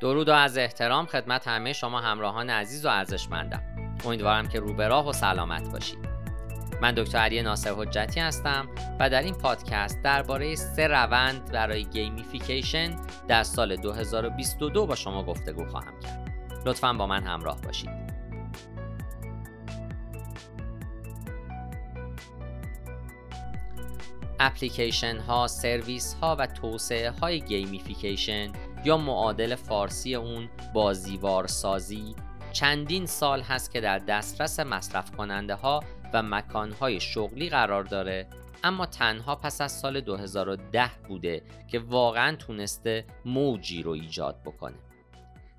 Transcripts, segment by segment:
درود و عرض احترام خدمت همه شما همراهان عزیز و ارزشمندم. امیدوارم که رو به راه و سلامت باشید. من دکتر علی ناصر حجتی هستم و در این پادکست درباره سه روند برای gamification در سال 2022 با شما گفتگو خواهم کرد. لطفا با من همراه باشید. اپلیکیشن ها، سرویس ها و توسعه های gamification یا معادل فارسی اون بازی‌وارسازی چندین سال هست که در دسترس مصرف کننده ها و مکان های شغلی قرار داره اما تنها پس از سال 2010 بوده که واقعا تونسته موجی رو ایجاد بکنه.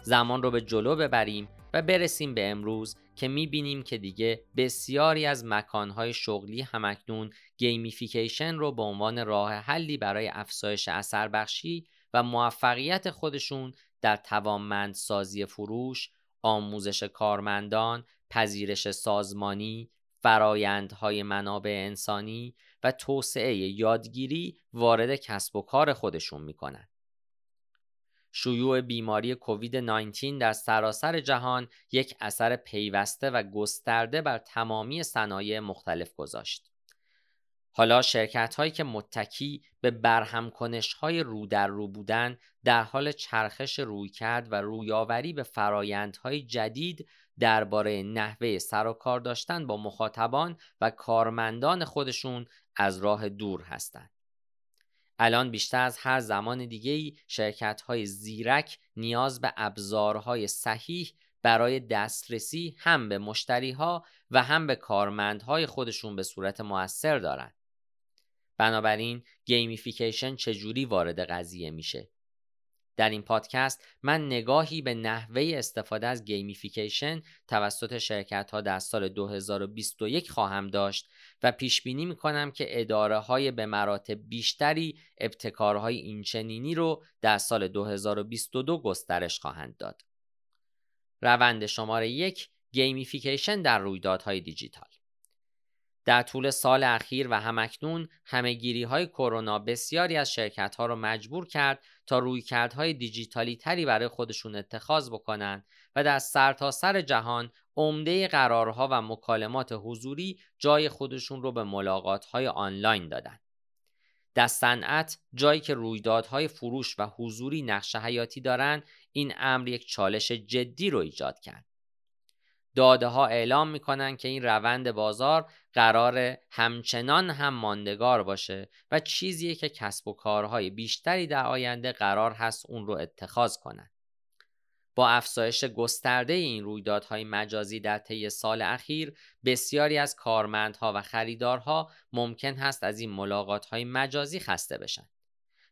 زمان رو به جلو ببریم و برسیم به امروز که می‌بینیم که دیگه بسیاری از مکانهای شغلی هم‌اکنون gamification رو به عنوان راه حلی برای افزایش اثر بخشی و موفقیت خودشون در توانمندسازی فروش، آموزش کارمندان، پذیرش سازمانی، فرایندهای منابع انسانی و توسعه یادگیری وارد کسب و کار خودشون می‌کنن. شیوع بیماری کووید 19 در سراسر جهان یک اثر پیوسته و گسترده بر تمامی صنایع مختلف گذاشت. حالا شرکت هایی که متکی به برهم کنش های رو در رو بودن در حال چرخش روی کرد و رویاوری به فرایندهای جدید درباره نحوه سر و کار داشتن با مخاطبان و کارمندان خودشون از راه دور هستند. الان بیشتر از هر زمان دیگه ای شرکت های زیرک نیاز به ابزارهای صحیح برای دسترسی هم به مشتری ها و هم به کارمندهای خودشون به صورت موثر دارند. بنابراین gamification چجوری وارد قضیه میشه در این پادکست من نگاهی به نحوه استفاده از gamification توسط شرکت ها در سال 2021 خواهم داشت و پیش بینی می کنم که اداره های به مراتب بیشتری ابتکارهای اینچنینی رو در سال 2022 گسترش خواهند داد. روند شماره یک gamification در رویدادهای دیجیتال در طول سال اخیر و همکنون همهگیری های کرونا بسیاری از شرکت ها را مجبور کرد تا رویکردهای دیجیتالی تری برای خودشون اتخاذ بکنند و در سرتاسر سر جهان عمده قرارها و مکالمات حضوری جای خودشون رو به ملاقات های آنلاین دادند. در صنعت جایی که رویدادهای فروش و حضوری نقش حیاتی دارند این امر یک چالش جدی رو ایجاد کرد. داده ها اعلام می‌کنن که این روند بازار قرار همچنان هم ماندگار باشه و چیزیه که کسب و کارهای بیشتری در آینده قرار هست اون رو اتخاذ کنن. با افزایش گسترده این رویدادهای مجازی در طی سال اخیر بسیاری از کارمندها و خریدارها ممکن هست از این ملاقاتهای مجازی خسته بشن.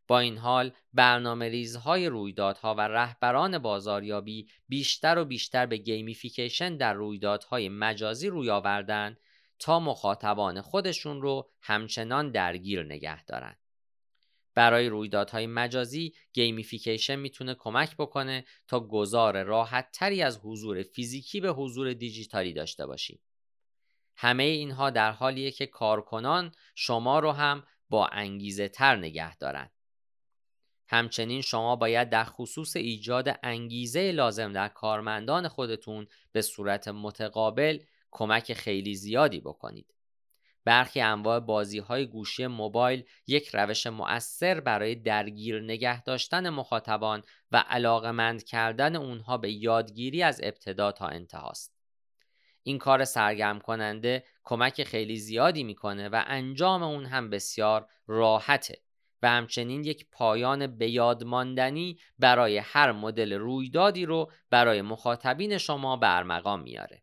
با این حال برنامه ریزهای رویدادها و رهبران بازاریابی بیشتر و بیشتر به gamification در رویدادهای مجازی روی آوردن تا مخاطبان خودشون رو همچنان درگیر نگه دارن. برای رویدادهای مجازی gamification می‌تونه کمک بکنه تا گذار راحت تری از حضور فیزیکی به حضور دیجیتالی داشته باشیم. همه اینها در حالیه که کارکنان شما رو هم با انگیزه تر نگه دارند. همچنین شما باید در خصوص ایجاد انگیزه لازم در کارمندان خودتون به صورت متقابل کمک خیلی زیادی بکنید. برخی انواع بازی های گوشی موبایل یک روش مؤثر برای درگیر نگه داشتن مخاطبان و علاقمند کردن اونها به یادگیری از ابتدا تا انتهاست. این کار سرگرم کننده کمک خیلی زیادی می‌کنه و انجام اون هم بسیار راحته و همچنین یک پایان بیادماندنی برای هر مدل رویدادی رو برای مخاطبین شما به ارمغان میاره.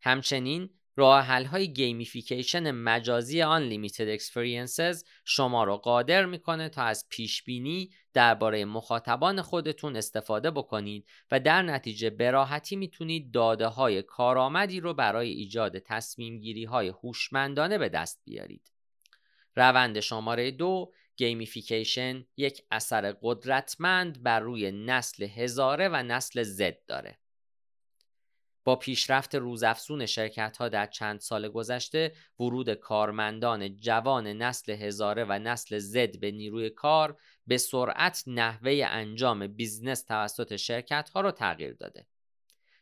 همچنین راه حل های gamification مجازی Unlimited Experiences شما رو قادر می‌کنه تا از پیش بینی درباره مخاطبان خودتون استفاده بکنید و در نتیجه براحتی می‌تونید داده های کارآمدی رو برای ایجاد تصمیم گیری های هوشمندانه به دست بیارید. روند شماره دو gamification یک اثر قدرتمند بر روی نسل هزاره و نسل زد داره. با پیشرفت روزافزون شرکت ها در چند سال گذشته ورود کارمندان جوان نسل هزاره و نسل زد به نیروی کار به سرعت نحوه انجام بیزنس توسط شرکت ها را تغییر داده.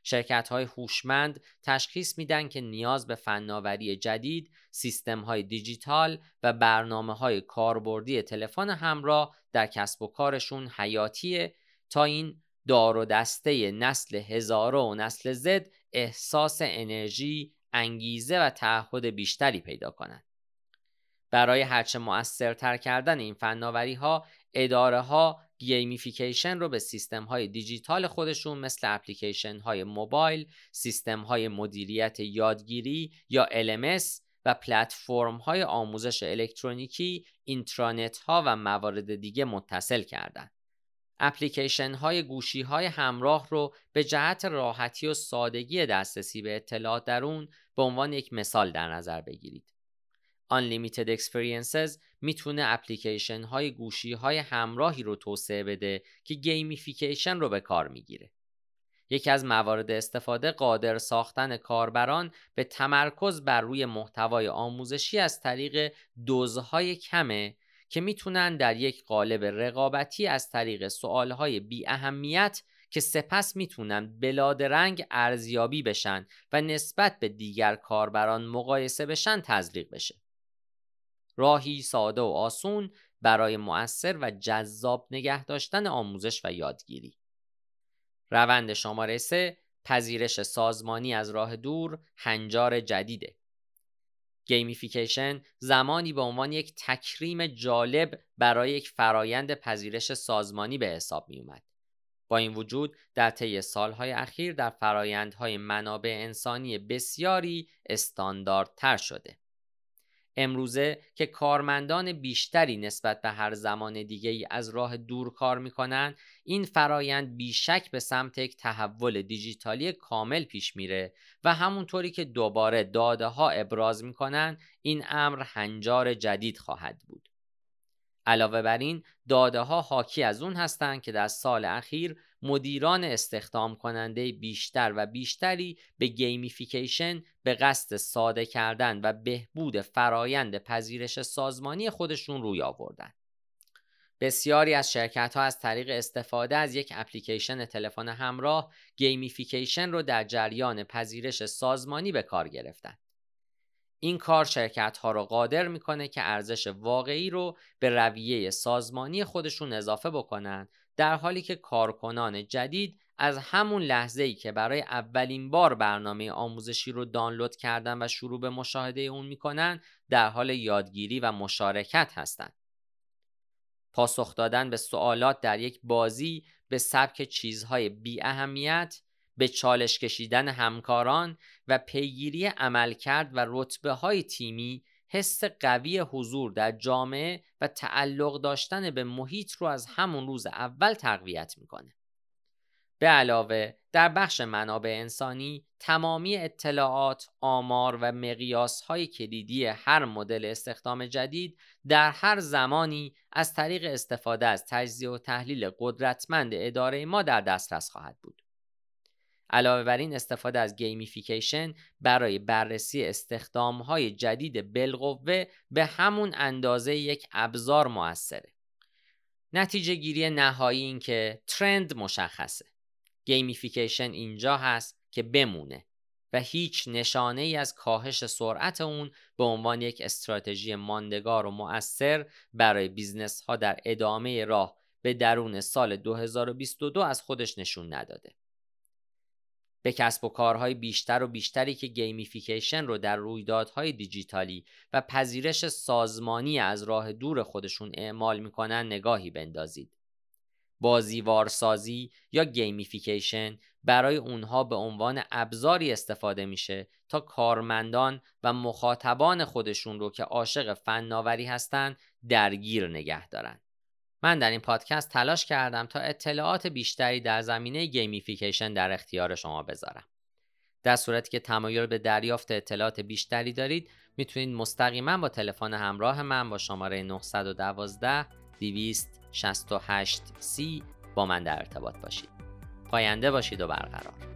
شرکت های هوشمند تشخیص میدن که نیاز به فناوری جدید، سیستم های دیجیتال و برنامه های کاربردی تلفن همراه در کسب و کارشون حیاتیه تا این دار و دسته نسل هزاره و نسل زد احساس انرژی، انگیزه و تعهد بیشتری پیدا کنند. برای هرچه مؤثرتر کردن این فناوری ها اداره ها gamification رو به سیستم های دیجیتال خودشون مثل اپلیکیشن های موبایل، سیستم های مدیریت یادگیری یا LMS و پلتفرم های آموزش الکترونیکی، اینترانت ها و موارد دیگه متصل کردند. اپلیکیشن های گوشی های همراه رو به جهت راحتی و سادگی دسترسی به اطلاعات در اون به عنوان یک مثال در نظر بگیرید. Unlimited Experiences می‌تونه اپلیکیشن های گوشی های همراهی رو توسعه بده که gamification رو به کار می‌گیره. یکی از موارد استفاده قادر ساختن کاربران به تمرکز بر روی محتوای آموزشی از طریق دوزهای کمه که می‌تونن در یک قالب رقابتی از طریق سوالهای بی اهمیت که سپس می‌تونن بلادرنگ ارزیابی بشن و نسبت به دیگر کاربران مقایسه بشن تزریق بشه. راهی ساده و آسون برای مؤثر و جذاب نگه داشتن آموزش و یادگیری. روند شماره 3 پذیرش سازمانی از راه دور هنجار جدیده. gamification زمانی به عنوان یک تکریم جالب برای یک فرایند پذیرش سازمانی به حساب می اومد. با این وجود در طی سالهای اخیر در فرایندهای منابع انسانی بسیاری استانداردتر شده. امروزه که کارمندان بیشتری نسبت به هر زمان دیگه ای از راه دور کار می‌کنن این فرایند بیشک به سمت یک تحول دیجیتالی کامل پیش میره و همونطوری که دوباره داده ها ابراز می‌کنن این امر هنجار جدید خواهد بود. علاوه بر این داده ها حاکی از اون هستند که در سال اخیر مدیران استخدام کننده بیشتر و بیشتری به gamification به قصد ساده کردن و بهبود فرایند پذیرش سازمانی خودشون روی آوردن. بسیاری از شرکت ها از طریق استفاده از یک اپلیکیشن تلفن همراه gamification رو در جریان پذیرش سازمانی به کار گرفتن. این کار شرکت ها رو قادر می‌کنه که ارزش واقعی رو به رویه سازمانی خودشون اضافه بکنن در حالی که کارکنان جدید از همون لحظه ای که برای اولین بار برنامه آموزشی رو دانلود کردن و شروع به مشاهده اون می‌کنن در حال یادگیری و مشارکت هستند. پاسخ دادن به سوالات در یک بازی به سبک چیزهای بی اهمیت به چالش کشیدن همکاران و پیگیری عملکرد و رتبه های تیمی حس قوی حضور در جامعه و تعلق داشتن به محیط رو از همون روز اول تقویت می‌کنه. به علاوه در بخش منابع انسانی تمامی اطلاعات، آمار و مقیاس های کلیدی هر مدل استخدام جدید در هر زمانی از طریق استفاده از تجزیه و تحلیل قدرتمند اداره ما در دسترس خواهد بود. علاوه بر این استفاده از gamification برای بررسی استخدام های جدید بالقوه به همون اندازه یک ابزار موثره. نتیجه گیری نهایی این که ترند مشخصه. gamification اینجا هست که بمونه و هیچ نشانه ای از کاهش سرعت اون به عنوان یک استراتژی ماندگار و مؤثر برای بیزنس ها در ادامه راه به درون سال 2022 از خودش نشون نداده. به کسب و کارهای بیشتر و بیشتری که gamification رو در رویدادهای دیجیتالی و پذیرش سازمانی از راه دور خودشون اعمال می‌کنن نگاهی بندازید. بازیوارسازی یا gamification برای اونها به عنوان ابزاری استفاده میشه تا کارمندان و مخاطبان خودشون رو که عاشق فناوری هستند درگیر نگه دارن. من در این پادکست تلاش کردم تا اطلاعات بیشتری در زمینه gamification در اختیار شما بذارم. در صورتی که تمایل به دریافت اطلاعات بیشتری دارید می‌تونید مستقیما با تلفن همراه من با شماره 912 268 c با من در ارتباط باشید. پاینده باشید و برقرار.